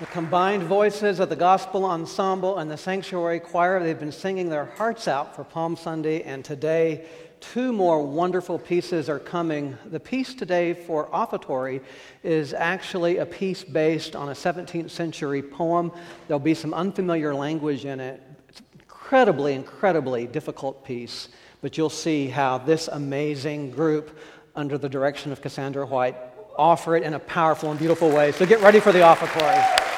The combined voices of the Gospel Ensemble and the Sanctuary Choir, they've been singing their hearts out for Palm Sunday, and today two more wonderful pieces are coming. The piece today for offertory is actually a piece based on a 17th century poem. There'll be some unfamiliar language in it. It's an incredibly, incredibly difficult piece, but you'll see how this amazing group, under the direction of Cassandra White, offer it in a powerful and beautiful way. So get ready for the offertory.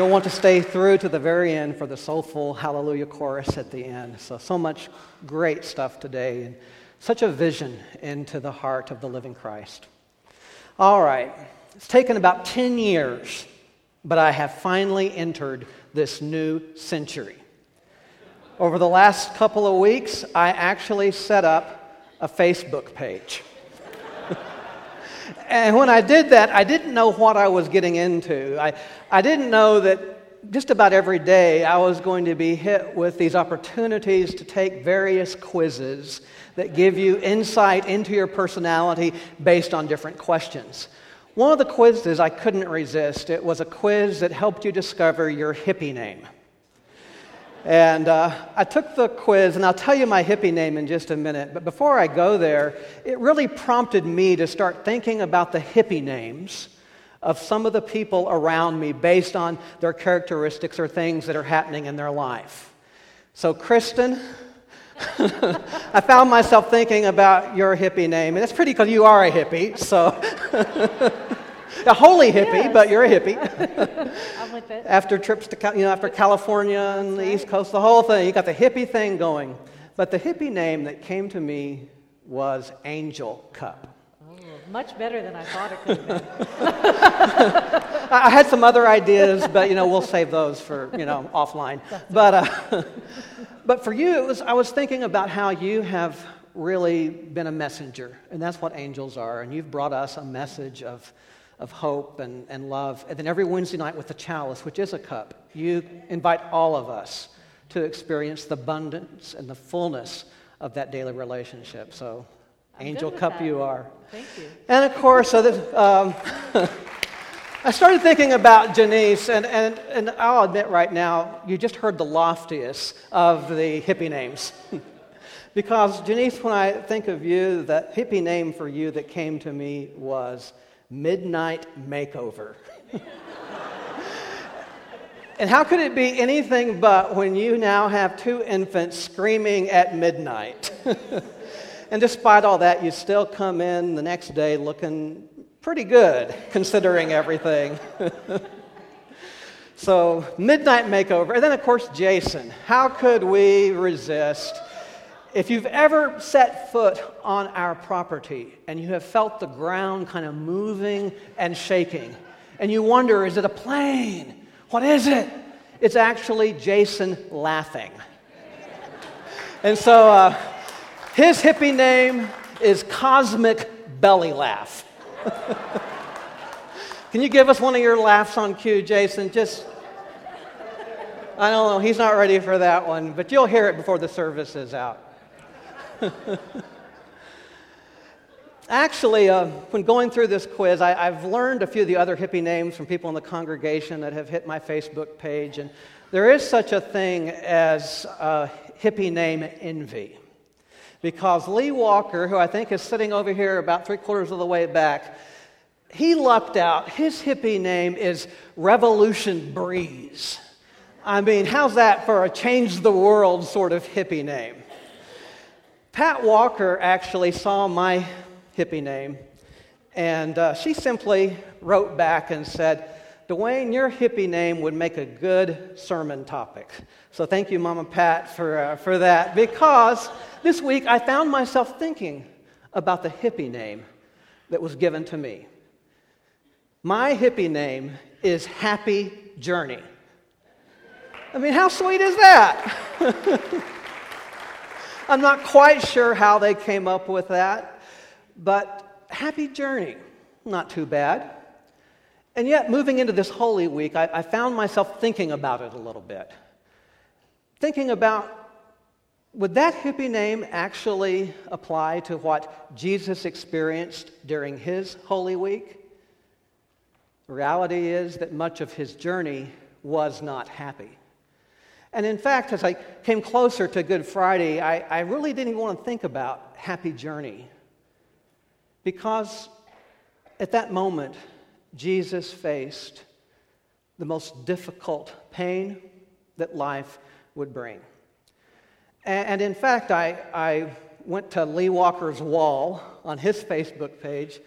You'll want to stay through to the very end for the soulful hallelujah chorus at the end. So, so much great stuff today and such a vision into the heart of the living Christ. All right, it's taken about 10 years, but I have finally entered this new century. Over the last couple of weeks, I actually set up a Facebook page. And when I did that, I didn't know what I was getting into. I, I didn't know that just about every day I was going to be hit with these opportunities to take various quizzes that give you insight into your personality based on different questions. One of the quizzes I couldn't resist. It was a quiz that helped you discover your hippie name. And uh, I took the quiz, and I'll tell you my hippie name in just a minute. But before I go there, it really prompted me to start thinking about the hippie names of some of the people around me based on their characteristics or things that are happening in their life. So, Kristen, I found myself thinking about your hippie name, and it's pretty because you are a hippie, so. a holy hippie, yes. but you're a hippie. I'm with it. After trips to, you know, after California and the East Coast, the whole thing, you got the hippie thing going. But the hippie name that came to me was Angel Cup. Oh, much better than I thought it could have been. I had some other ideas, but you know we'll save those for you know offline. But uh, but for you, was, I was thinking about how you have really been a messenger, and that's what angels are. And you've brought us a message of of hope and, and love. And then every Wednesday night with the chalice, which is a cup, you invite all of us to experience the abundance and the fullness of that daily relationship. So, I'm angel cup that. you are. Thank you. And of course, so this, um, I started thinking about Janice, and, and, and I'll admit right now, you just heard the loftiest of the hippie names. because, Janice, when I think of you, that hippie name for you that came to me was Midnight Makeover. and how could it be anything but when you now have two infants screaming at midnight? and despite all that, you still come in the next day looking pretty good, considering everything. so, Midnight Makeover. And then, of course, Jason. How could we resist? If you've ever set foot on our property and you have felt the ground kind of moving and shaking, and you wonder, is it a plane? What is it? It's actually Jason laughing. and so uh, his hippie name is Cosmic Belly Laugh. Can you give us one of your laughs on cue, Jason? Just, I don't know, he's not ready for that one, but you'll hear it before the service is out. Actually, uh, when going through this quiz, I, have learned a few of the other hippie names from people in the congregation that have hit my Facebook page. And there is such a thing as a hippie name envy. Because Lee Walker, who I think is sitting over here about three quarters of the way back, he lucked out. His hippie name is Revolution Breeze. I mean, how's that for a change the world sort of hippie name? Pat Walker actually saw my hippie name, and uh, she simply wrote back and said, Dwayne, your hippie name would make a good sermon topic. So thank you, Mama Pat, for, uh, for that, because this week I found myself thinking about the hippie name that was given to me. My hippie name is Happy Journey. I mean, how sweet is that? I'm not quite sure how they came up with that, but happy journey. Not too bad. And yet, moving into this Holy Week, I, I found myself thinking about it a little bit. Thinking about would that hippie name actually apply to what Jesus experienced during his Holy Week? The reality is that much of his journey was not happy. And in fact, as I came closer to Good Friday, I, I really didn't even want to think about happy journey. Because at that moment, Jesus faced the most difficult pain that life would bring. And, and in fact, I, I went to Lee Walker's wall on his Facebook page,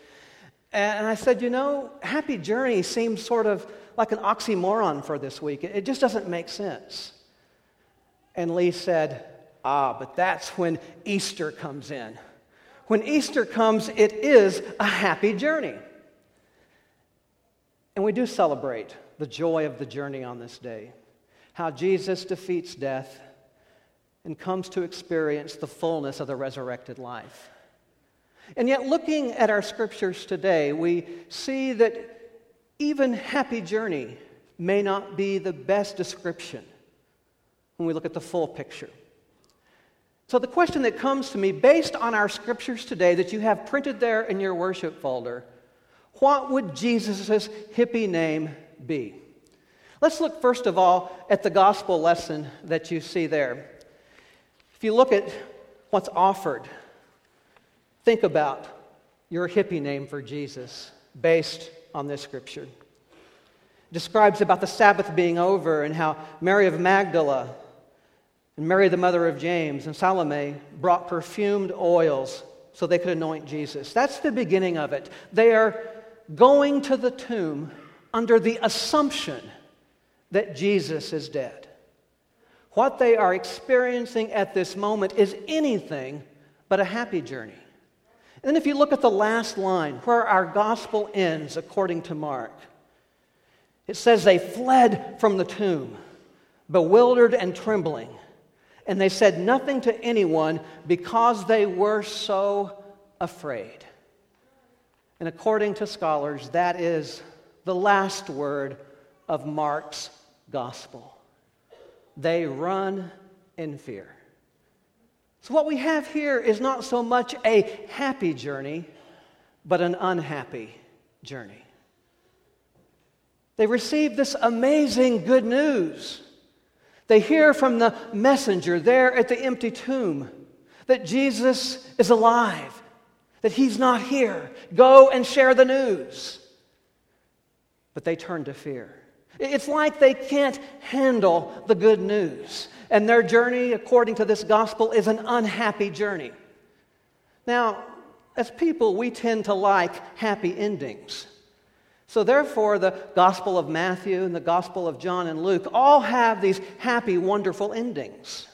and I said, You know, happy journey seems sort of like an oxymoron for this week. It just doesn't make sense. And Lee said, Ah, but that's when Easter comes in. When Easter comes, it is a happy journey. And we do celebrate the joy of the journey on this day. How Jesus defeats death and comes to experience the fullness of the resurrected life. And yet, looking at our scriptures today, we see that even happy journey may not be the best description when we look at the full picture. So, the question that comes to me, based on our scriptures today that you have printed there in your worship folder, what would Jesus' hippie name be? Let's look first of all at the gospel lesson that you see there. If you look at what's offered, think about your hippie name for Jesus based on this scripture. It describes about the Sabbath being over and how Mary of Magdala and Mary, the mother of James, and Salome brought perfumed oils so they could anoint Jesus. That's the beginning of it. They are going to the tomb under the assumption that Jesus is dead. What they are experiencing at this moment is anything but a happy journey. And then, if you look at the last line, where our gospel ends, according to Mark, it says they fled from the tomb, bewildered and trembling, and they said nothing to anyone because they were so afraid. And according to scholars, that is the last word of Mark's gospel. They run in fear. So, what we have here is not so much a happy journey, but an unhappy journey. They receive this amazing good news. They hear from the messenger there at the empty tomb that Jesus is alive, that he's not here. Go and share the news. But they turn to fear. It's like they can't handle the good news. And their journey, according to this gospel, is an unhappy journey. Now, as people, we tend to like happy endings. So, therefore, the Gospel of Matthew and the Gospel of John and Luke all have these happy, wonderful endings.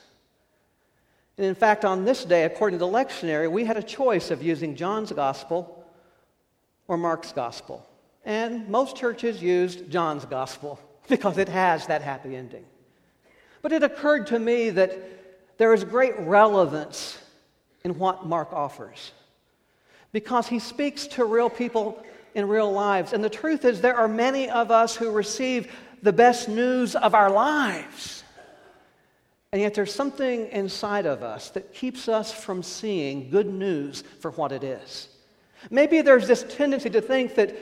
And in fact, on this day, according to the lectionary, we had a choice of using John's Gospel or Mark's Gospel. And most churches used John's gospel because it has that happy ending. But it occurred to me that there is great relevance in what Mark offers because he speaks to real people in real lives. And the truth is, there are many of us who receive the best news of our lives. And yet, there's something inside of us that keeps us from seeing good news for what it is. Maybe there's this tendency to think that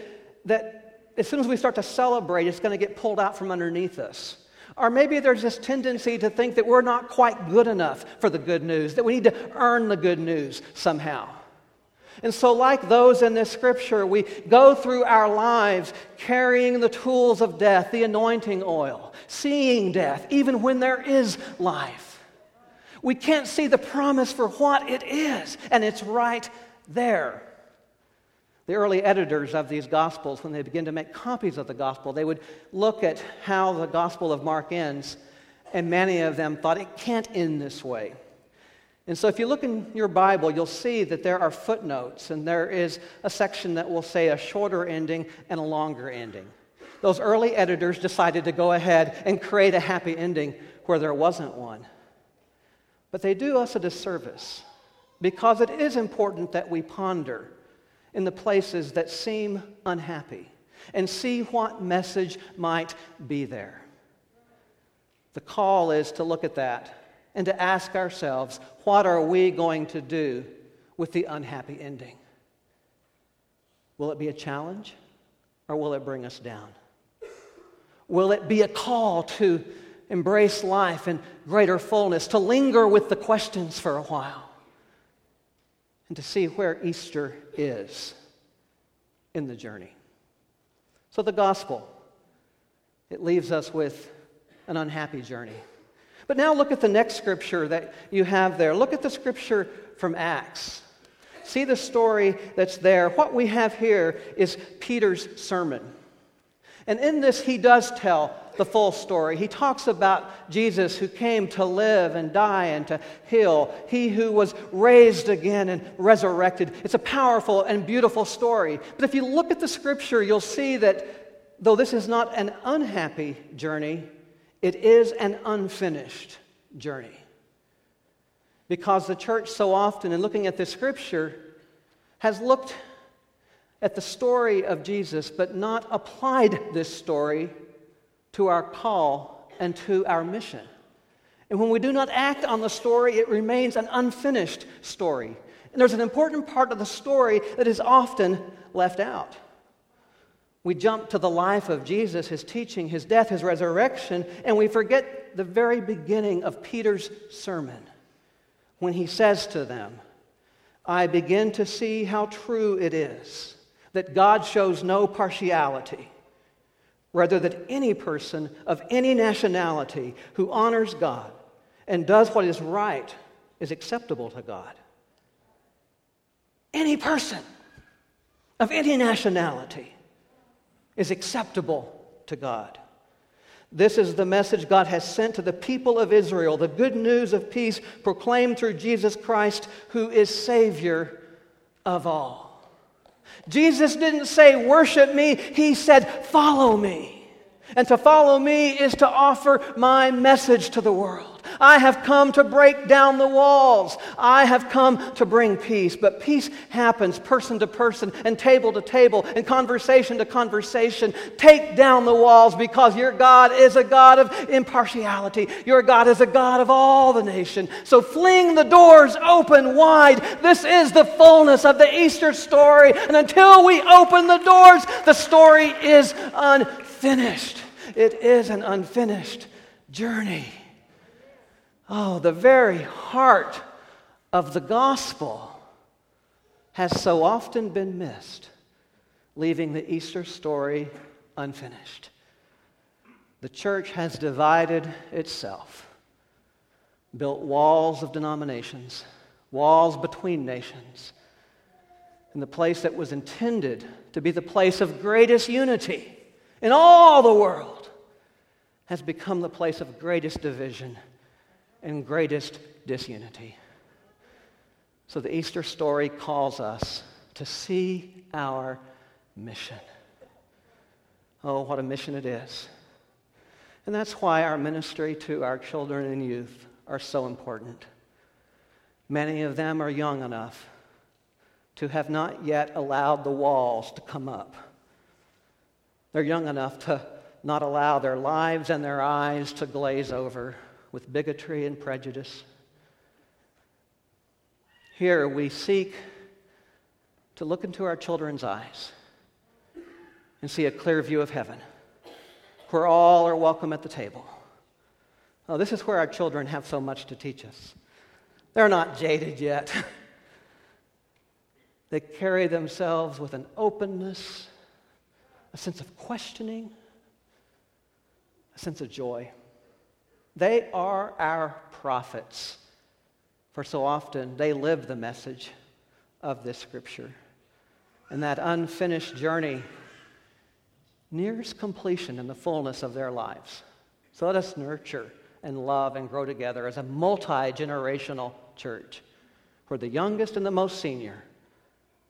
that as soon as we start to celebrate, it's going to get pulled out from underneath us. Or maybe there's this tendency to think that we're not quite good enough for the good news, that we need to earn the good news somehow. And so, like those in this scripture, we go through our lives carrying the tools of death, the anointing oil, seeing death, even when there is life. We can't see the promise for what it is, and it's right there. The early editors of these Gospels, when they begin to make copies of the Gospel, they would look at how the Gospel of Mark ends, and many of them thought it can't end this way. And so, if you look in your Bible, you'll see that there are footnotes, and there is a section that will say a shorter ending and a longer ending. Those early editors decided to go ahead and create a happy ending where there wasn't one. But they do us a disservice because it is important that we ponder in the places that seem unhappy and see what message might be there. The call is to look at that and to ask ourselves, what are we going to do with the unhappy ending? Will it be a challenge or will it bring us down? Will it be a call to embrace life in greater fullness, to linger with the questions for a while, and to see where Easter is in the journey? So, the gospel, it leaves us with an unhappy journey. But now look at the next scripture that you have there. Look at the scripture from Acts. See the story that's there. What we have here is Peter's sermon. And in this, he does tell the full story. He talks about Jesus who came to live and die and to heal, he who was raised again and resurrected. It's a powerful and beautiful story. But if you look at the scripture, you'll see that though this is not an unhappy journey, it is an unfinished journey. Because the church, so often, in looking at this scripture, has looked at the story of Jesus, but not applied this story to our call and to our mission. And when we do not act on the story, it remains an unfinished story. And there's an important part of the story that is often left out. We jump to the life of Jesus, his teaching, his death, his resurrection, and we forget the very beginning of Peter's sermon when he says to them, I begin to see how true it is that God shows no partiality, rather, that any person of any nationality who honors God and does what is right is acceptable to God. Any person of any nationality is acceptable to God. This is the message God has sent to the people of Israel the good news of peace proclaimed through Jesus Christ, who is Savior of all. Jesus didn't say, Worship me, He said, Follow me. And to follow me is to offer my message to the world. I have come to break down the walls. I have come to bring peace. But peace happens person to person and table to table and conversation to conversation. Take down the walls because your God is a God of impartiality. Your God is a God of all the nation. So fling the doors open wide. This is the fullness of the Easter story. And until we open the doors, the story is unfinished. It is an unfinished journey. Oh, the very heart of the gospel has so often been missed, leaving the Easter story unfinished. The church has divided itself, built walls of denominations, walls between nations, in the place that was intended to be the place of greatest unity in all the world has become the place of greatest division and greatest disunity. So the Easter story calls us to see our mission. Oh, what a mission it is. And that's why our ministry to our children and youth are so important. Many of them are young enough to have not yet allowed the walls to come up. They're young enough to not allow their lives and their eyes to glaze over with bigotry and prejudice. Here we seek to look into our children's eyes and see a clear view of heaven, where all are welcome at the table. Oh, this is where our children have so much to teach us. They're not jaded yet. they carry themselves with an openness, a sense of questioning, a sense of joy. They are our prophets, for so often they live the message of this scripture. And that unfinished journey nears completion in the fullness of their lives. So let us nurture and love and grow together as a multi generational church where the youngest and the most senior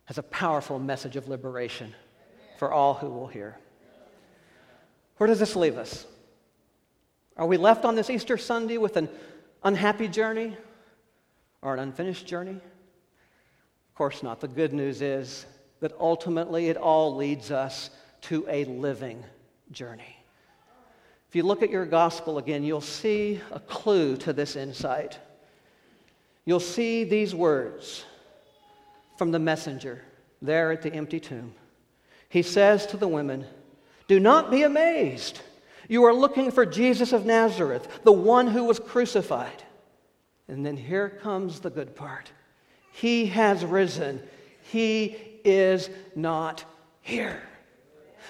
has a powerful message of liberation for all who will hear. Where does this leave us? Are we left on this Easter Sunday with an unhappy journey or an unfinished journey? Of course not. The good news is that ultimately it all leads us to a living journey. If you look at your gospel again, you'll see a clue to this insight. You'll see these words from the messenger there at the empty tomb. He says to the women, Do not be amazed. You are looking for Jesus of Nazareth, the one who was crucified. And then here comes the good part He has risen, He is not here.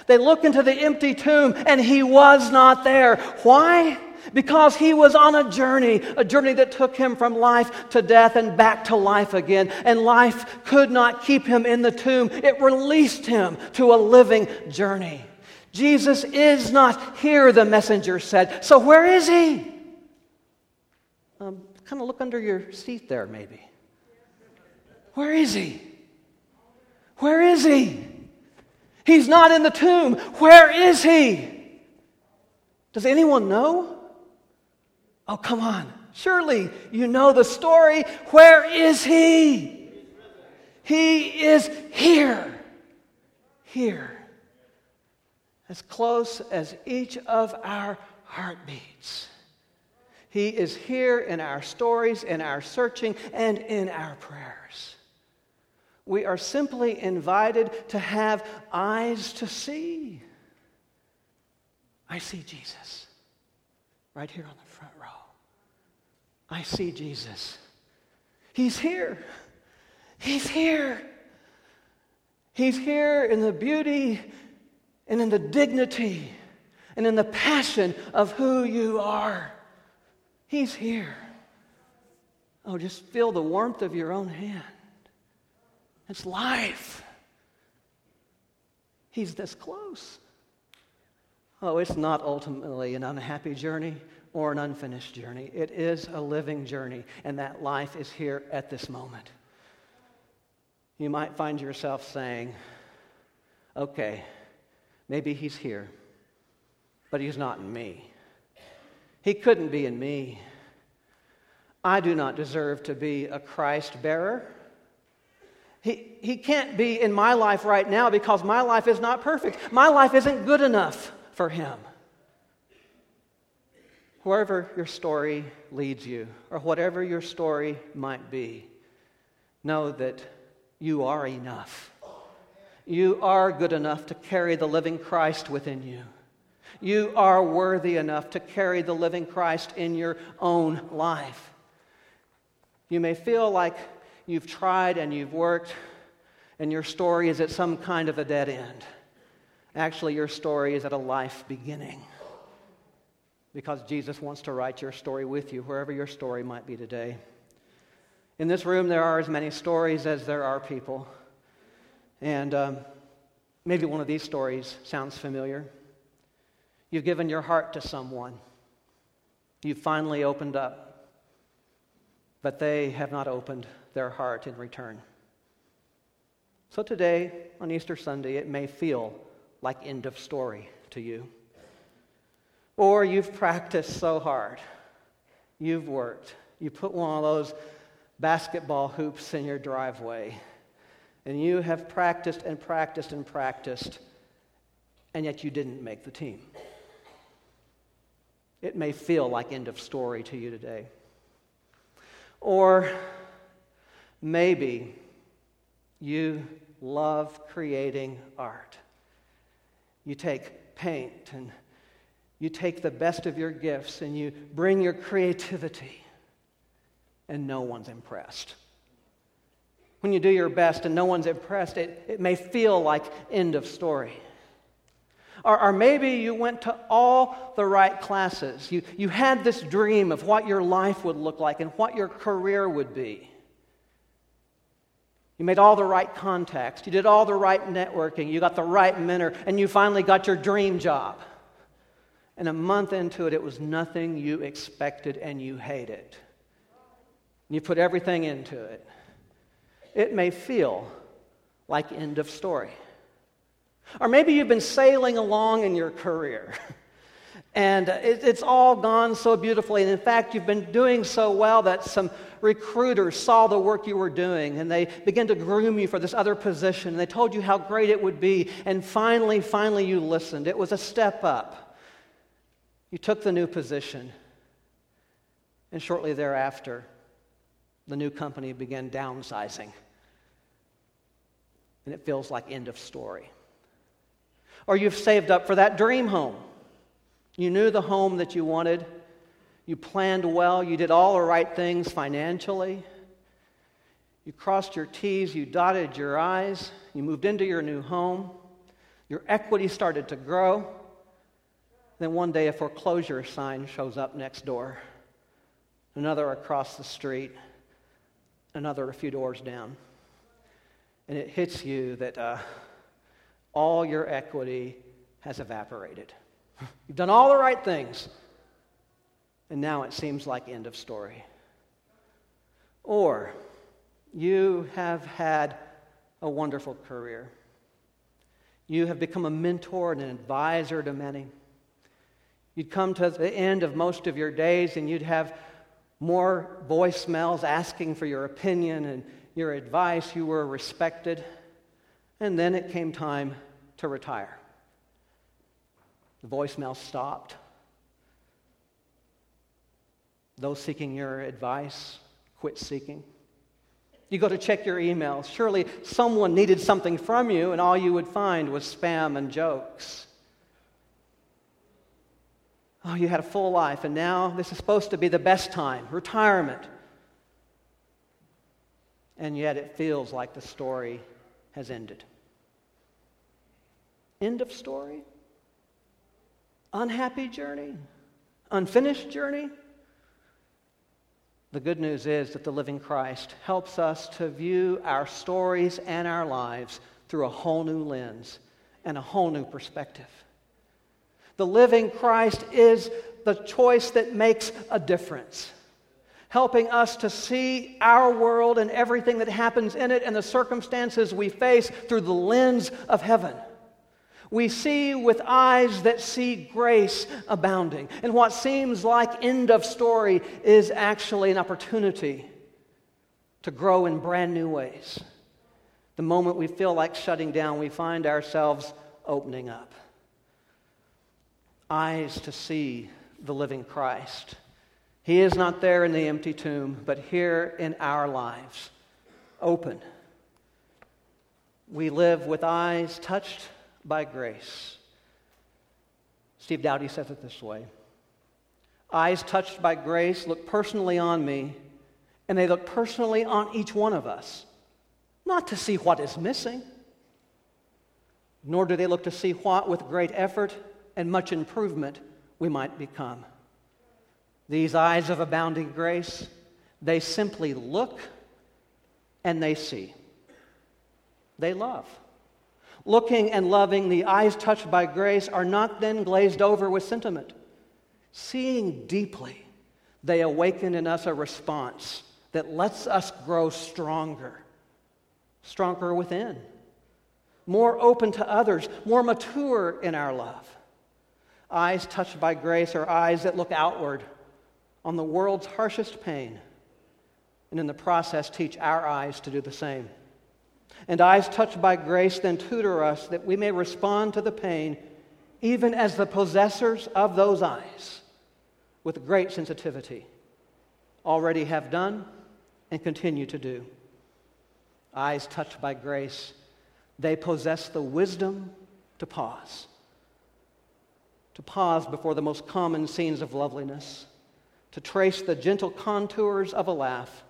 They look into the empty tomb and he was not there. Why? Because he was on a journey, a journey that took him from life to death and back to life again. And life could not keep him in the tomb, it released him to a living journey. Jesus is not here, the messenger said. So where is he? Um, kind of look under your seat there, maybe. Where is he? Where is he? He's not in the tomb. Where is he? Does anyone know? Oh, come on. Surely you know the story. Where is he? He is here. Here. As close as each of our heartbeats. He is here in our stories, in our searching, and in our prayers. We are simply invited to have eyes to see. I see Jesus right here on the front row. I see Jesus. He's here. He's here. He's here in the beauty and in the dignity and in the passion of who you are. He's here. Oh, just feel the warmth of your own hand. It's life. He's this close. Oh, it's not ultimately an unhappy journey or an unfinished journey. It is a living journey, and that life is here at this moment. You might find yourself saying, okay, maybe he's here, but he's not in me. He couldn't be in me. I do not deserve to be a Christ bearer. He, he can't be in my life right now because my life is not perfect. My life isn't good enough for him. Wherever your story leads you, or whatever your story might be, know that you are enough. You are good enough to carry the living Christ within you. You are worthy enough to carry the living Christ in your own life. You may feel like you've tried and you've worked, and your story is at some kind of a dead end. Actually, your story is at a life beginning. Because Jesus wants to write your story with you, wherever your story might be today. In this room, there are as many stories as there are people. And um, maybe one of these stories sounds familiar. You've given your heart to someone. You've finally opened up, but they have not opened their heart in return. So today, on Easter Sunday, it may feel like end of story to you. Or you've practiced so hard. You've worked. You put one of those basketball hoops in your driveway. And you have practiced and practiced and practiced, and yet you didn't make the team. It may feel like end of story to you today. Or maybe you love creating art. You take paint and you take the best of your gifts and you bring your creativity, and no one's impressed. When you do your best and no one's impressed, it, it may feel like end of story. Or, or maybe you went to all the right classes. You, you had this dream of what your life would look like and what your career would be. You made all the right contacts. You did all the right networking. You got the right mentor, and you finally got your dream job. And a month into it, it was nothing you expected and you hate it. You put everything into it. It may feel like end of story. Or maybe you've been sailing along in your career. And it's all gone so beautifully. And in fact, you've been doing so well that some recruiters saw the work you were doing and they began to groom you for this other position. And they told you how great it would be. And finally, finally, you listened. It was a step up. You took the new position, and shortly thereafter, the new company began downsizing. And it feels like end of story. Or you've saved up for that dream home. You knew the home that you wanted. You planned well. You did all the right things financially. You crossed your T's. You dotted your I's. You moved into your new home. Your equity started to grow. Then one day a foreclosure sign shows up next door, another across the street, another a few doors down. And it hits you that uh, all your equity has evaporated. You've done all the right things, and now it seems like end of story. Or you have had a wonderful career. You have become a mentor and an advisor to many. You'd come to the end of most of your days and you'd have more voicemails asking for your opinion and your advice. You were respected. And then it came time to retire. The voicemail stopped. Those seeking your advice quit seeking. You go to check your emails. Surely someone needed something from you, and all you would find was spam and jokes. Oh, you had a full life, and now this is supposed to be the best time retirement. And yet it feels like the story has ended. End of story? Unhappy journey? Unfinished journey? The good news is that the living Christ helps us to view our stories and our lives through a whole new lens and a whole new perspective. The living Christ is the choice that makes a difference, helping us to see our world and everything that happens in it and the circumstances we face through the lens of heaven. We see with eyes that see grace abounding. And what seems like end of story is actually an opportunity to grow in brand new ways. The moment we feel like shutting down, we find ourselves opening up. Eyes to see the living Christ. He is not there in the empty tomb, but here in our lives, open. We live with eyes touched by grace. Steve Dowdy says it this way Eyes touched by grace look personally on me, and they look personally on each one of us, not to see what is missing, nor do they look to see what, with great effort and much improvement, we might become. These eyes of abounding grace, they simply look and they see. They love looking and loving, the eyes touched by grace are not then glazed over with sentiment. Seeing deeply, they awaken in us a response that lets us grow stronger, stronger within, more open to others, more mature in our love. Eyes touched by grace are eyes that look outward on the world's harshest pain, and in the process teach our eyes to do the same. And eyes touched by grace then tutor us that we may respond to the pain, even as the possessors of those eyes, with great sensitivity, already have done and continue to do. Eyes touched by grace, they possess the wisdom to pause. To pause before the most common scenes of loveliness, to trace the gentle contours of a laugh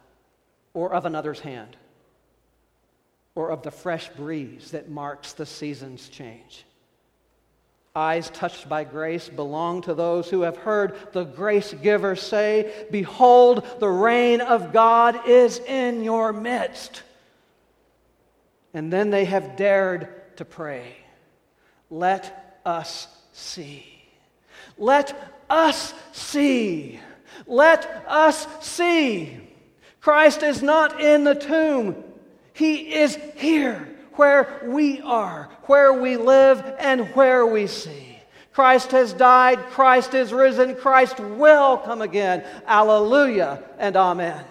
or of another's hand or of the fresh breeze that marks the season's change. Eyes touched by grace belong to those who have heard the grace giver say, Behold, the reign of God is in your midst. And then they have dared to pray, Let us see. Let us see. Let us see. Christ is not in the tomb. He is here where we are, where we live, and where we see. Christ has died, Christ is risen, Christ will come again. Alleluia and amen.